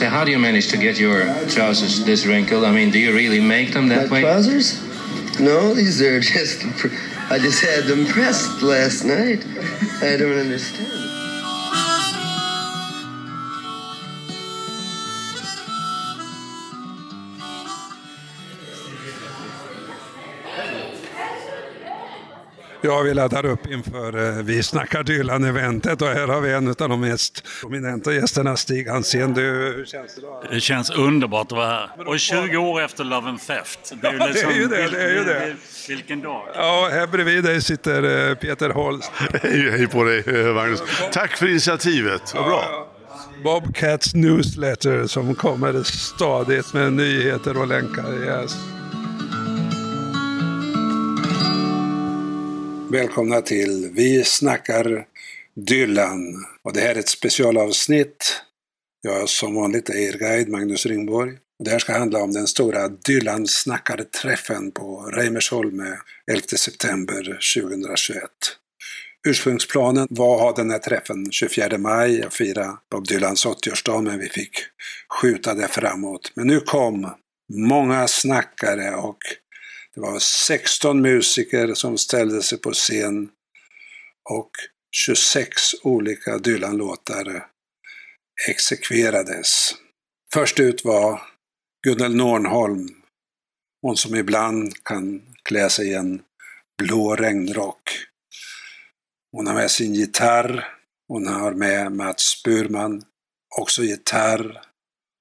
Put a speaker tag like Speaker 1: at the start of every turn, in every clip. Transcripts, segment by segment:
Speaker 1: So how do you manage to get your trousers this wrinkled? I mean, do you really make them that
Speaker 2: My
Speaker 1: way?
Speaker 2: trousers? No, these are just. I just had them pressed last night. I don't understand.
Speaker 3: Ja, vi laddar upp inför eh, Vi snackar Dylan-eventet och här har vi en av de mest prominenta gästerna, Stig Hansén. Du, hur känns det då?
Speaker 4: Det känns underbart att vara här. Och 20 år efter Love and Theft. Det är,
Speaker 3: Ja, det är ju det, det är ju det.
Speaker 4: Vilken dag.
Speaker 3: Ja, här bredvid dig sitter eh, Peter Holst.
Speaker 5: Hej, hej på dig eh, Magnus. Tack för initiativet, vad bra.
Speaker 3: Bobcats Newsletter som kommer stadigt med nyheter och länkar. Yes. Välkomna till Vi snackar Dylan. Och det här är ett specialavsnitt. Jag som vanligt är er guide Magnus Ringborg. Det här ska handla om den stora Dylan snackarträffen på Reimersholm 11 september 2021. Ursprungsplanen var att ha den här träffen 24 maj och fira Bob Dylans 80-årsdag, men vi fick skjuta det framåt. Men nu kom många snackare och det var 16 musiker som ställde sig på scen och 26 olika Dylan-låtar exekverades. Först ut var Gunnel Nornholm, hon som ibland kan klä sig i en blå regnrock. Hon har med sin gitarr, hon har med Mats Burman, också gitarr,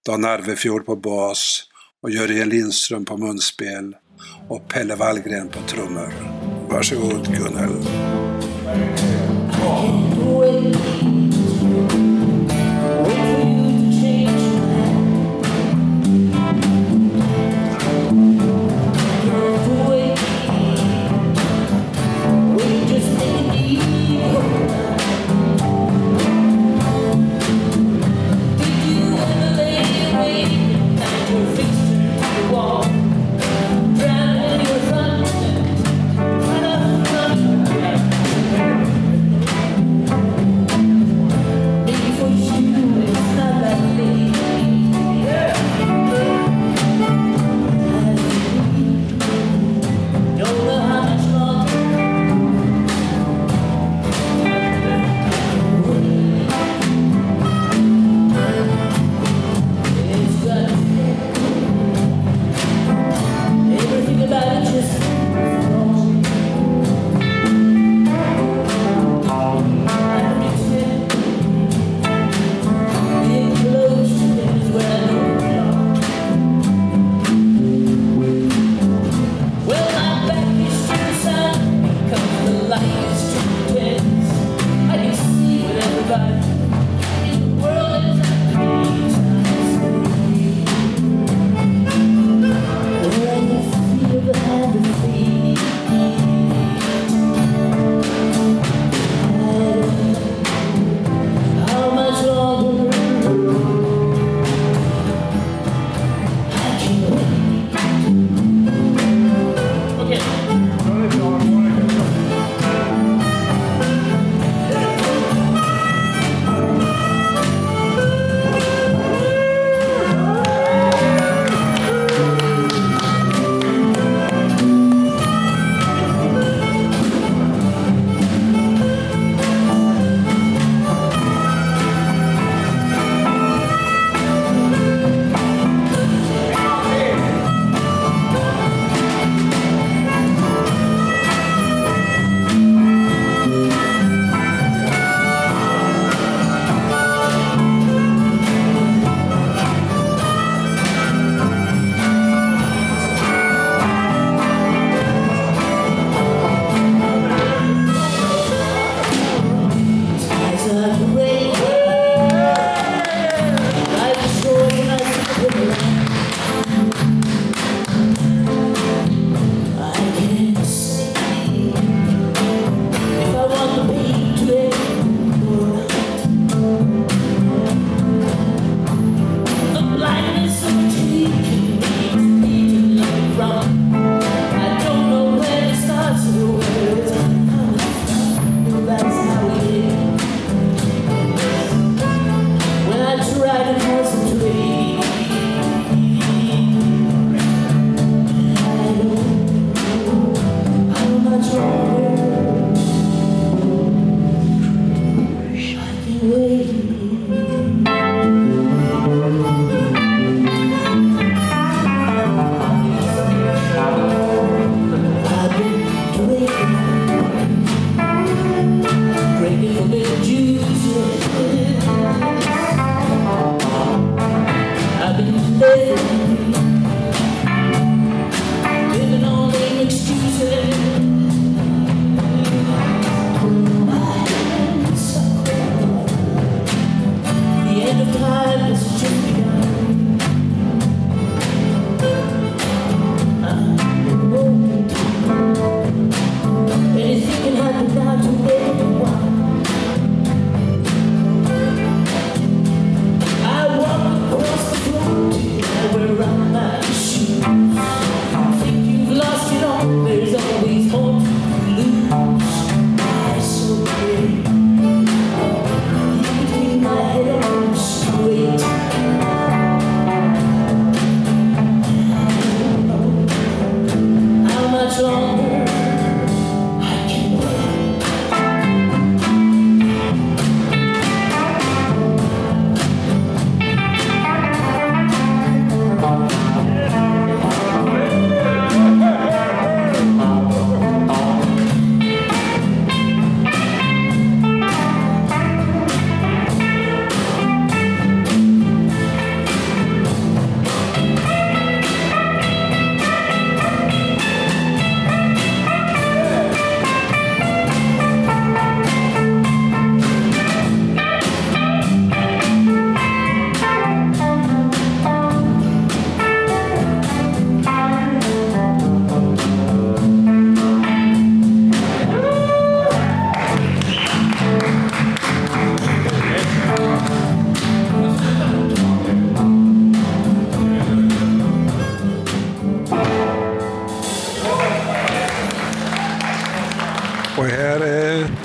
Speaker 3: Dan Arvefjord på bas och Jörgen Lindström på munspel och Pelle Wallgren på trummor. Varsågod Gunnel.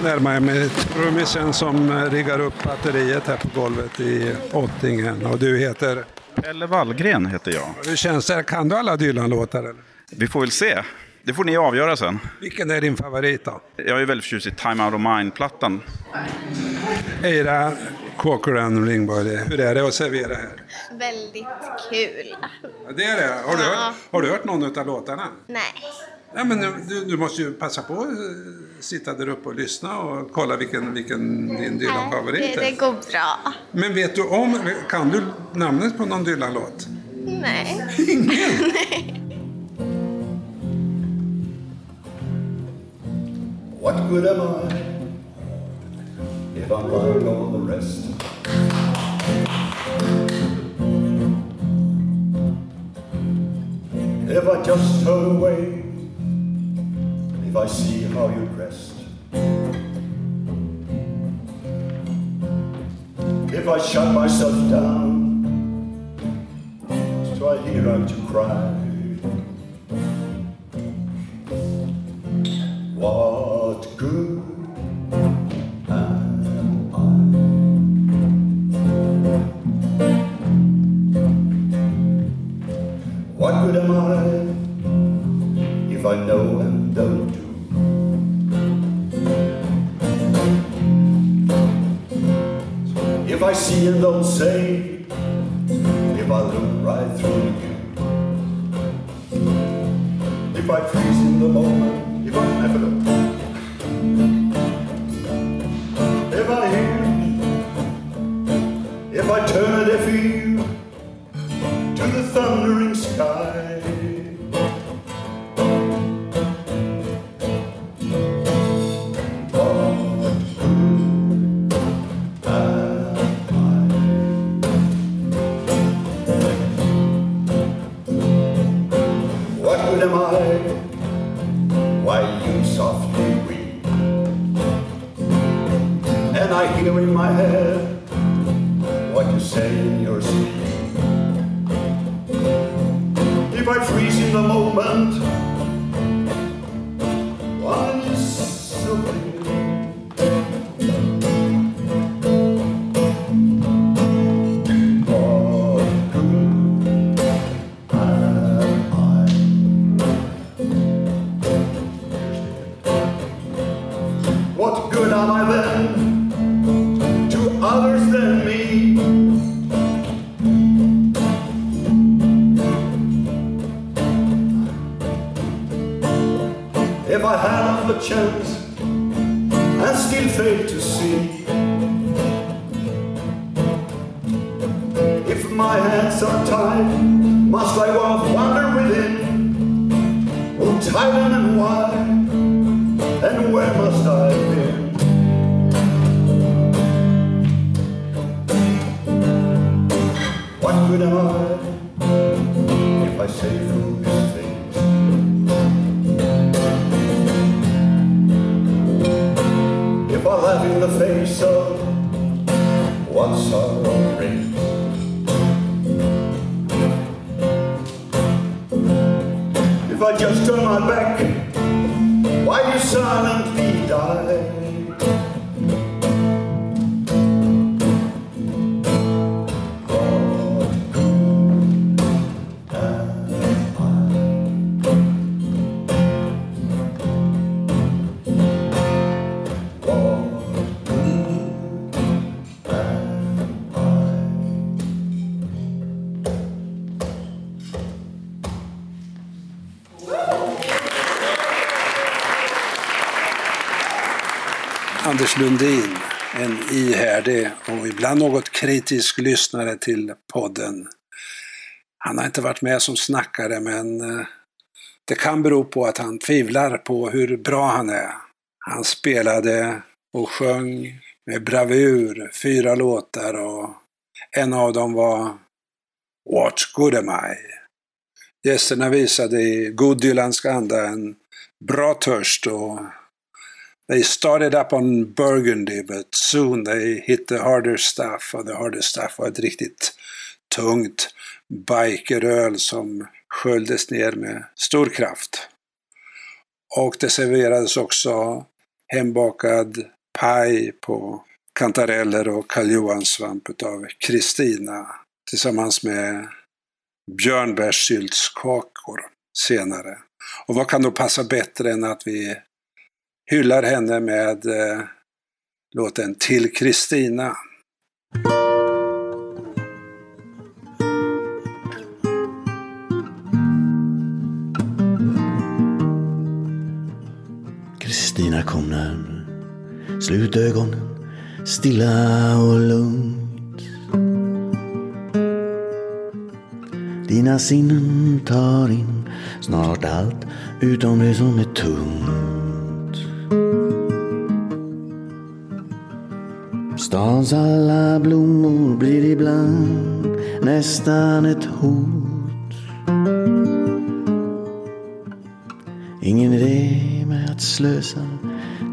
Speaker 3: Närmar jag mig trummisen som riggar upp batteriet här på golvet i Ottingen. Och du heter?
Speaker 6: Pelle Wallgren heter jag.
Speaker 3: Hur känns det? Kan du alla Dylan-låtar?
Speaker 6: Vi får väl se. Det får ni avgöra sen.
Speaker 3: Vilken är din favorit då?
Speaker 6: Jag är väldigt förtjust i Time Out of Mind-plattan.
Speaker 3: Eira Corcoran Ringborg, hur är det att servera här?
Speaker 7: Väldigt kul.
Speaker 3: Ja, det är det. Har du, hört, har du hört någon av låtarna?
Speaker 7: Nej.
Speaker 3: Ja, men du, du måste ju passa på att eh, sitta där uppe och lyssna och kolla vilken, vilken din Dylan-favorit
Speaker 7: Det, det
Speaker 3: är.
Speaker 7: går bra.
Speaker 3: Men vet du om, kan du namnet på någon Dylan-låt?
Speaker 7: Nej.
Speaker 8: What good am I if I'm like all the rest? If I just turn away, if I see how you're dressed, if I shut myself down, try here out to cry. What my hands are tied, must I wander within? Oh, them and why? And where must I begin? What good am I if I say foolish things? If I laugh in the face of what just turn my back, why you silently die?
Speaker 3: Anders Lundin, en ihärdig och ibland något kritisk lyssnare till podden. Han har inte varit med som snackare men eh, det kan bero på att han tvivlar på hur bra han är. Han spelade och sjöng med bravur fyra låtar och en av dem var What good am I? Gästerna visade i god dylansk anda en bra törst och They started up on Burgundy but soon they hit the harder stuff och the harder stuff var ett riktigt tungt bikeröl som sköljdes ner med stor kraft. Och det serverades också hembakad paj på kantareller och karljohanssvamp utav Kristina tillsammans med björnbärssyltskakor senare. Och vad kan då passa bättre än att vi hyllar henne med eh, låten Till Kristina.
Speaker 9: Kristina kom närmre, slut ögonen, stilla och lugnt. Dina sinnen tar in snart allt utom det som är tungt. Stans alla blommor blir ibland nästan ett hot. Ingen idé med att slösa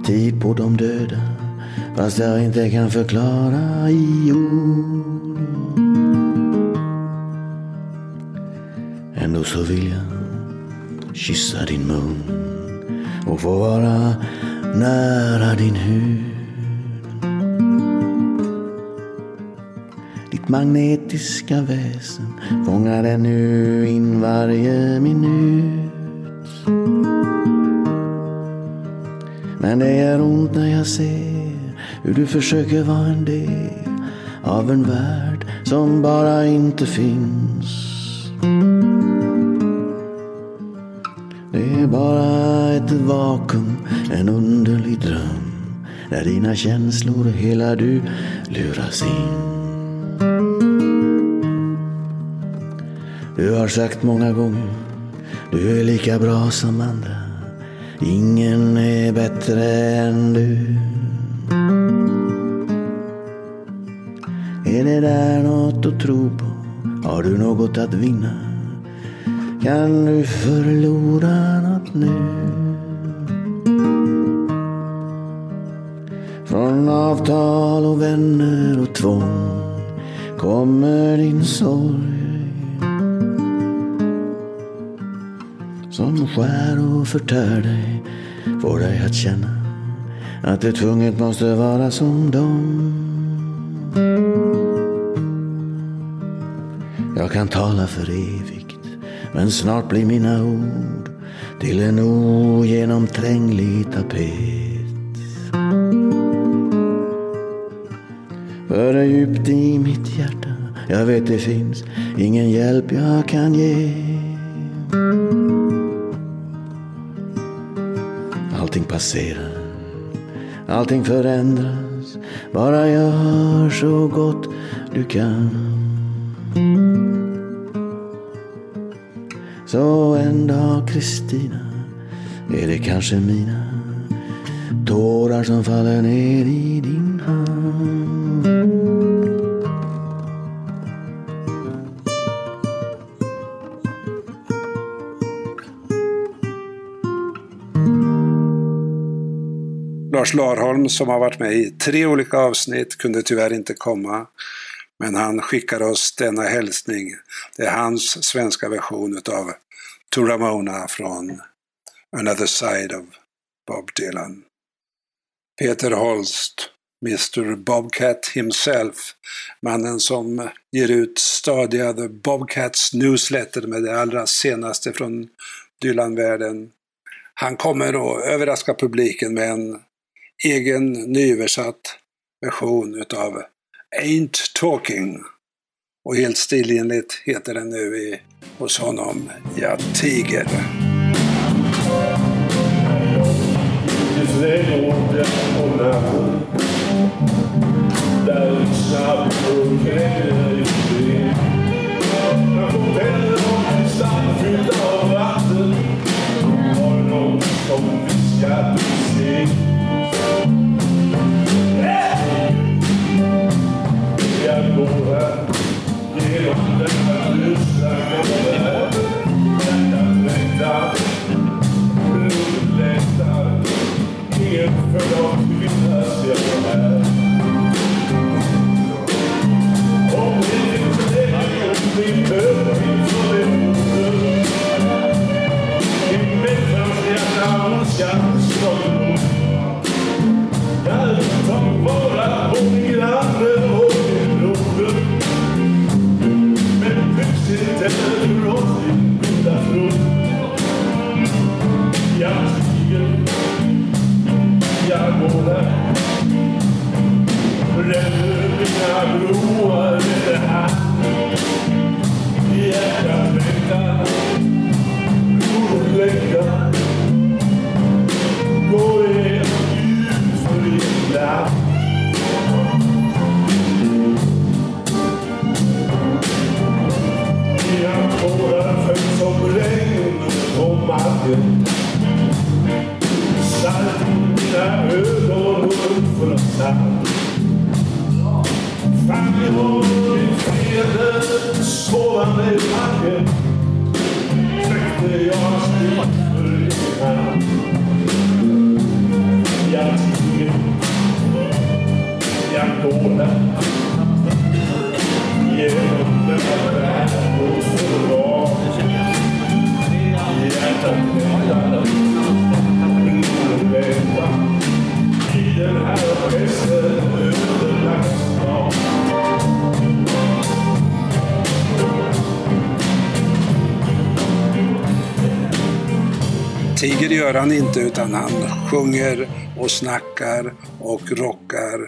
Speaker 9: tid på de döda fast jag inte kan förklara i ord. Ändå så vill jag kyssa din mun och få vara nära din hud. Magnetiska väsen fångar ännu in varje minut. Men det gör ont när jag ser hur du försöker vara en del av en värld som bara inte finns. Det är bara ett vakuum, en underlig dröm där dina känslor hela du luras in. Du har sagt många gånger, du är lika bra som andra. Ingen är bättre än du. Är det där något att tro på? Har du något att vinna? Kan du förlora något nu? Från avtal och vänner och tvång kommer din sorg som skär och förtär dig får dig att känna att det tvunget måste vara som dem. Jag kan tala för evigt men snart blir mina ord till en ogenomtränglig tapet. För det djupt i mitt hjärta, jag vet det finns ingen hjälp jag kan ge. Passerar, allting förändras, bara gör så gott du kan. Så en dag Kristina är det kanske mina tårar som faller ner i din
Speaker 3: Lars Larholm som har varit med i tre olika avsnitt kunde tyvärr inte komma. Men han skickar oss denna hälsning. Det är hans svenska version utav To Ramona från Another Side of Bob Dylan. Peter Holst, Mr Bobcat himself, mannen som ger ut stadiga The Bobcats Newsletter med det allra senaste från Dylan-världen. Han kommer att överraska publiken med en egen nyöversatt version utav Ain't Talking. Och helt stilenligt heter den nu i, hos honom Jag tiger.
Speaker 8: Om
Speaker 3: han inte utan han sjunger och snackar och rockar.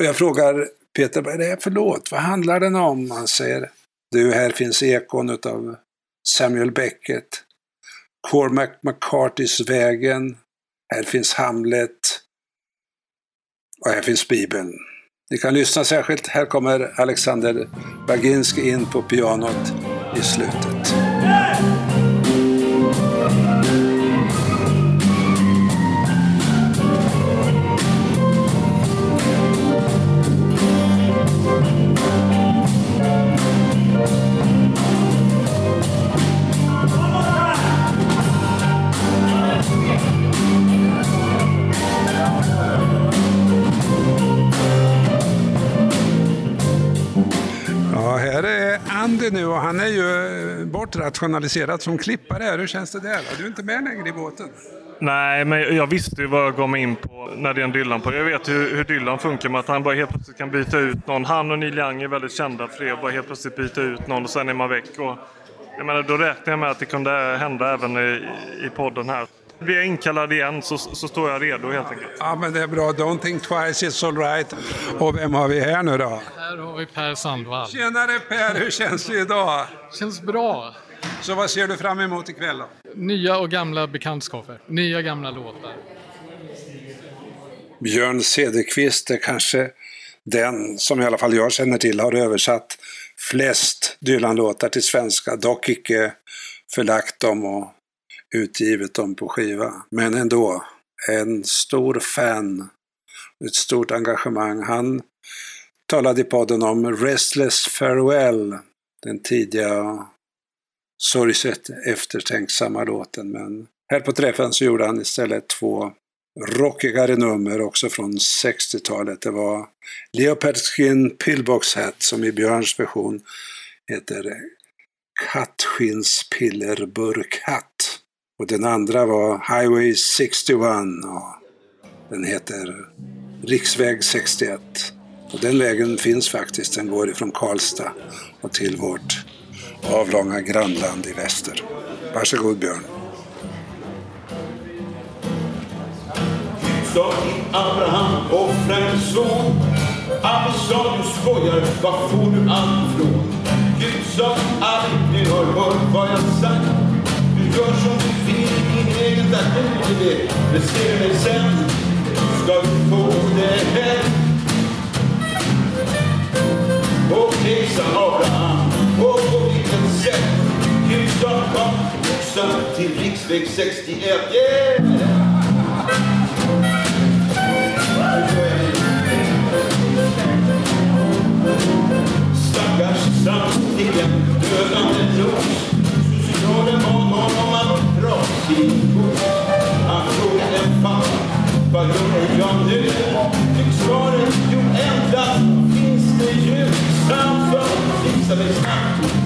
Speaker 3: Och jag frågar Peter, vad är det här för låt? Vad handlar den om? Han säger, du, här finns ekon utav Samuel Beckett. Cormac McCartys Vägen. Här finns Hamlet. Och här finns Bibeln. Ni kan lyssna särskilt. Här kommer Alexander Baginski in på pianot i slutet. Ju bortrationaliserad som klippare här. Hur känns det där? Du är inte med längre i båten.
Speaker 10: Nej, men jag visste ju vad jag gav mig in på när det är en Dylan på. Jag vet hur, hur Dylan funkar med att han bara helt plötsligt kan byta ut någon. Han och Neil Young är väldigt kända för det. Bara helt plötsligt byta ut någon och sen är man väck. Och, jag menar, då räknar jag med att det kunde hända även i, i podden här. Blir jag inkallad igen så, så står jag redo helt enkelt.
Speaker 3: Ja, men det är bra. Don't think twice, it's all right. Och vem har vi här nu då?
Speaker 11: Här har vi Per Sandvall.
Speaker 3: Tjenare Per, hur känns det idag?
Speaker 11: Känns bra.
Speaker 3: Så vad ser du fram emot ikväll då?
Speaker 11: Nya och gamla bekantskaper. Nya gamla låtar.
Speaker 3: Björn Cederqvist är kanske den som i alla fall jag känner till har översatt flest Dylan-låtar till svenska, dock icke förlagt dem och utgivit dem på skiva. Men ändå, en stor fan, ett stort engagemang. Han talade i podden om Restless Farewell, den tidiga sorgset eftertänksamma låten. Men här på träffen så gjorde han istället två rockigare nummer också från 60-talet. Det var Leopard skin Pillbox Hat som i Björns version heter Kattskinnspillerburkhatt. Och den andra var Highway 61 och den heter Riksväg 61. Och den vägen finns faktiskt, den går ifrån Karlstad och till vårt avlånga grannland i väster. Varsågod Björn.
Speaker 8: sa till Abraham offra en son. Abbe sa du skojar, var får du allt ifrån? Gud sa aldrig har hört vad jag sagt. Du gör som du vill din egen det, Men ser mig sen ska du få det hem. Okej, sa Abraham, sätt? Gud sa kom, oxa till riksväg 61. Yeah! Stackars samtliga dödande nos. Socialen bad honom att dra sin kort. Han frågade fan, vad gör jag nu? Fick svaret, jo endast finns det ljus. Framför, fixa mig snabbt.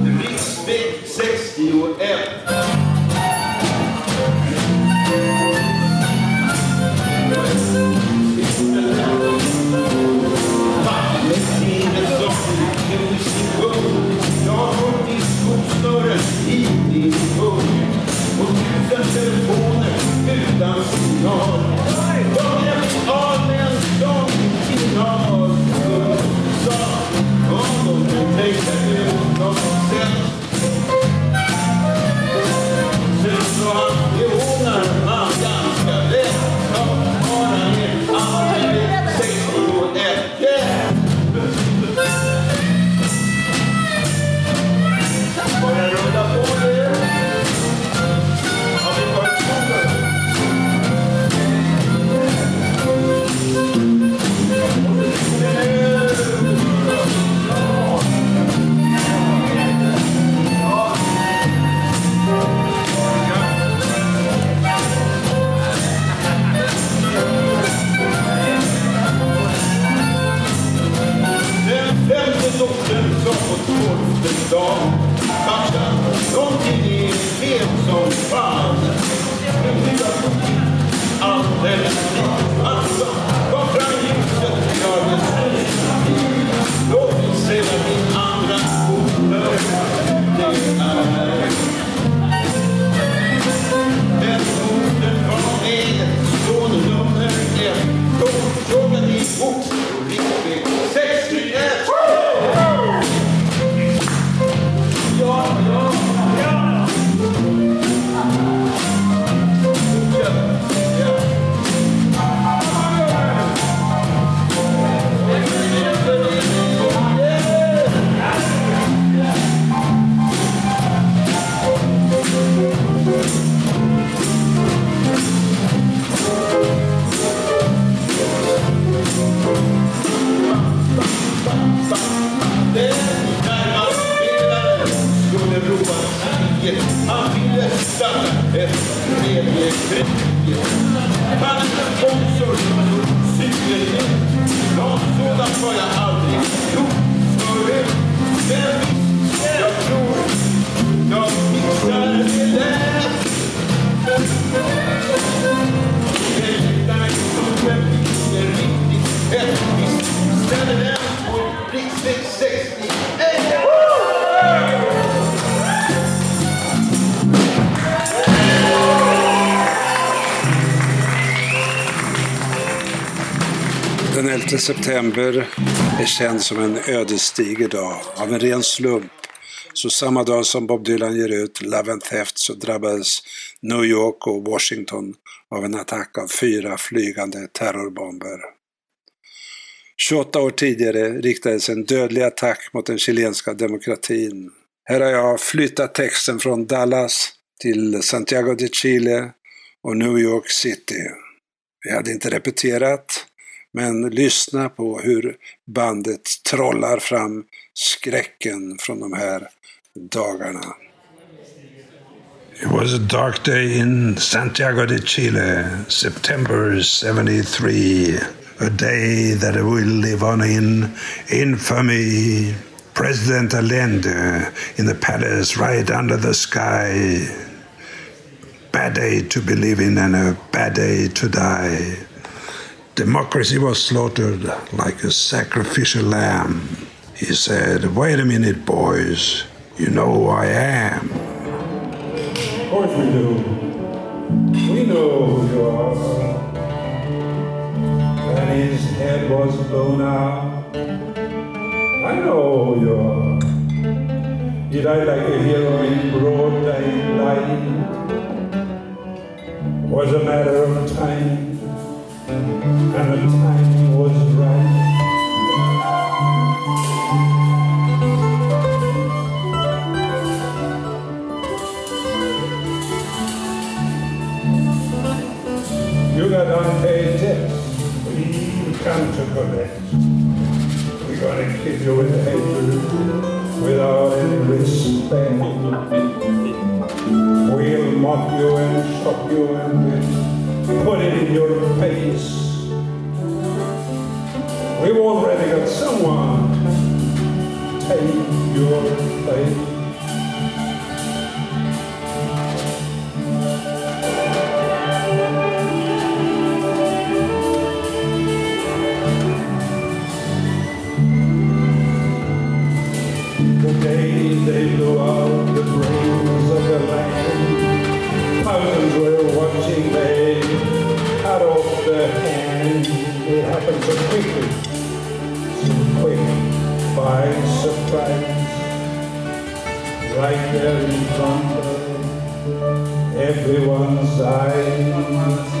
Speaker 8: Den
Speaker 3: 11 september är känd som en ödesdiger dag. Av en ren slump, så samma dag som Bob Dylan ger ut Love and Theft så drabbades New York och Washington av en attack av fyra flygande terrorbomber. 28 år tidigare riktades en dödlig attack mot den chilenska demokratin. Här har jag flyttat texten från Dallas till Santiago de Chile och New York City. Vi hade inte repeterat, men lyssna på hur bandet trollar fram skräcken från de här dagarna. It was a dark day in Santiago de Chile, September 73. A day that will live on in infamy. President Allende in the palace right under the sky. Bad day to believe in and a bad day to die. Democracy was slaughtered like a sacrificial lamb. He said, Wait a minute, boys. You know who I am.
Speaker 8: Of course we do. We know who you are. And his head was blown out. I know who you are. You died like a hero in broad daylight. Was a matter of time, respect. We'll mock you and shock you and put it in your face. We've already got someone take your place. Hand. It happened so quickly, so quick, by surprise, right there in front of everyone's eyes.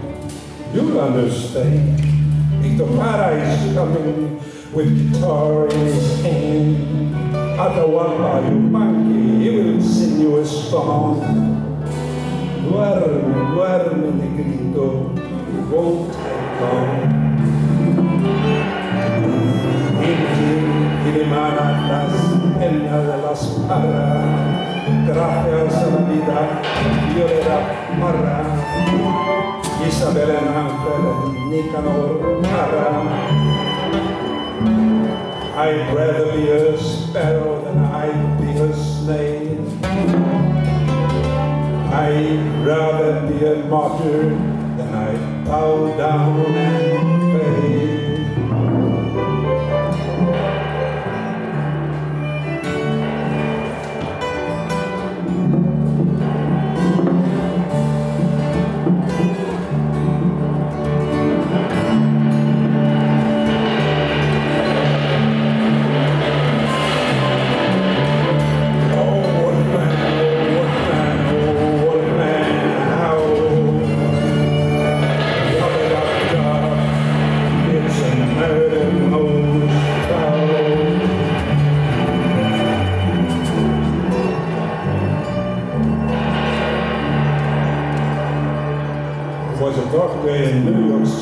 Speaker 3: you'll understand. Victor Para is coming with guitar in his hand. Atahualpa Yupanqui, he will sing you a song. Duerme, duerme, negrito, it won't take long. Ilimanatas, Enya de las Parra, gracias a la vida, Violeta Parra, Isabel and Ángel and Nicanor Parra. I'd rather be a sparrow than I'd be a slave. I'd rather be a martyr than I'd bow down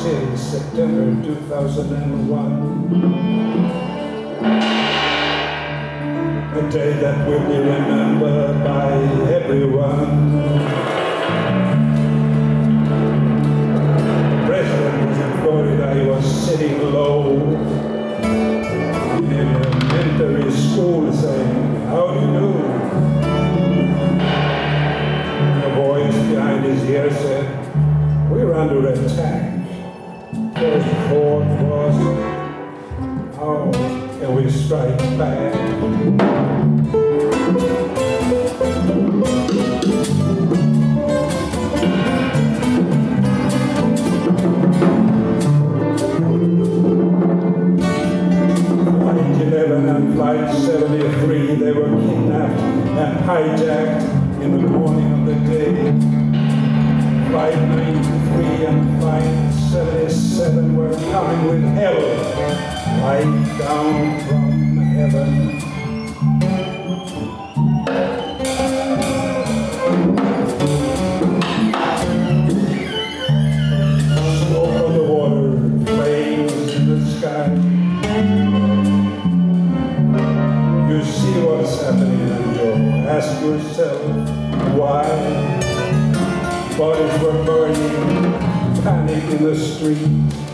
Speaker 3: City, September 2001. A day that will be remembered by everyone. The president was in Florida, he was sitting low in elementary school saying, How do you do? And a voice behind his ear said, We're under attack. Can we strike back? Flight 11 and Flight 73, they were kidnapped and hijacked in the morning of the day. Flight 93 and Flight 77 were coming with hell right down from heaven. Street.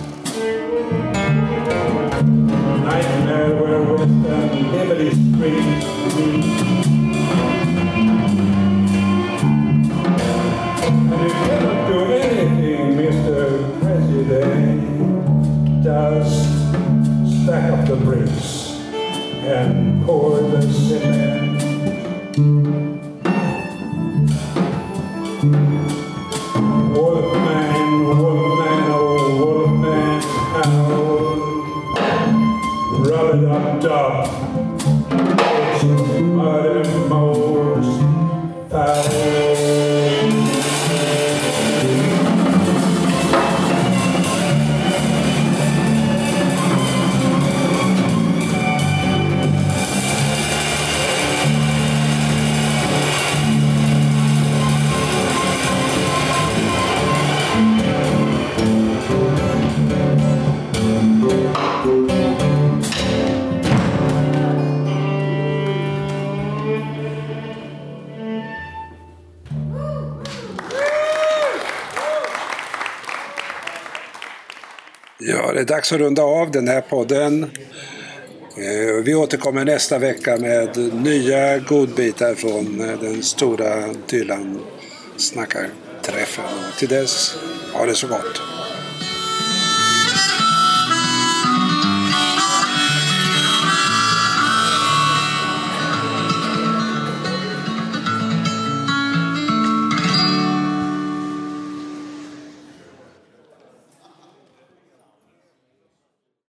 Speaker 3: Det är dags att runda av den här podden. Eh, vi återkommer nästa vecka med nya godbitar från eh, den stora Dylan snackar-träffen. Till dess, ha det så gott.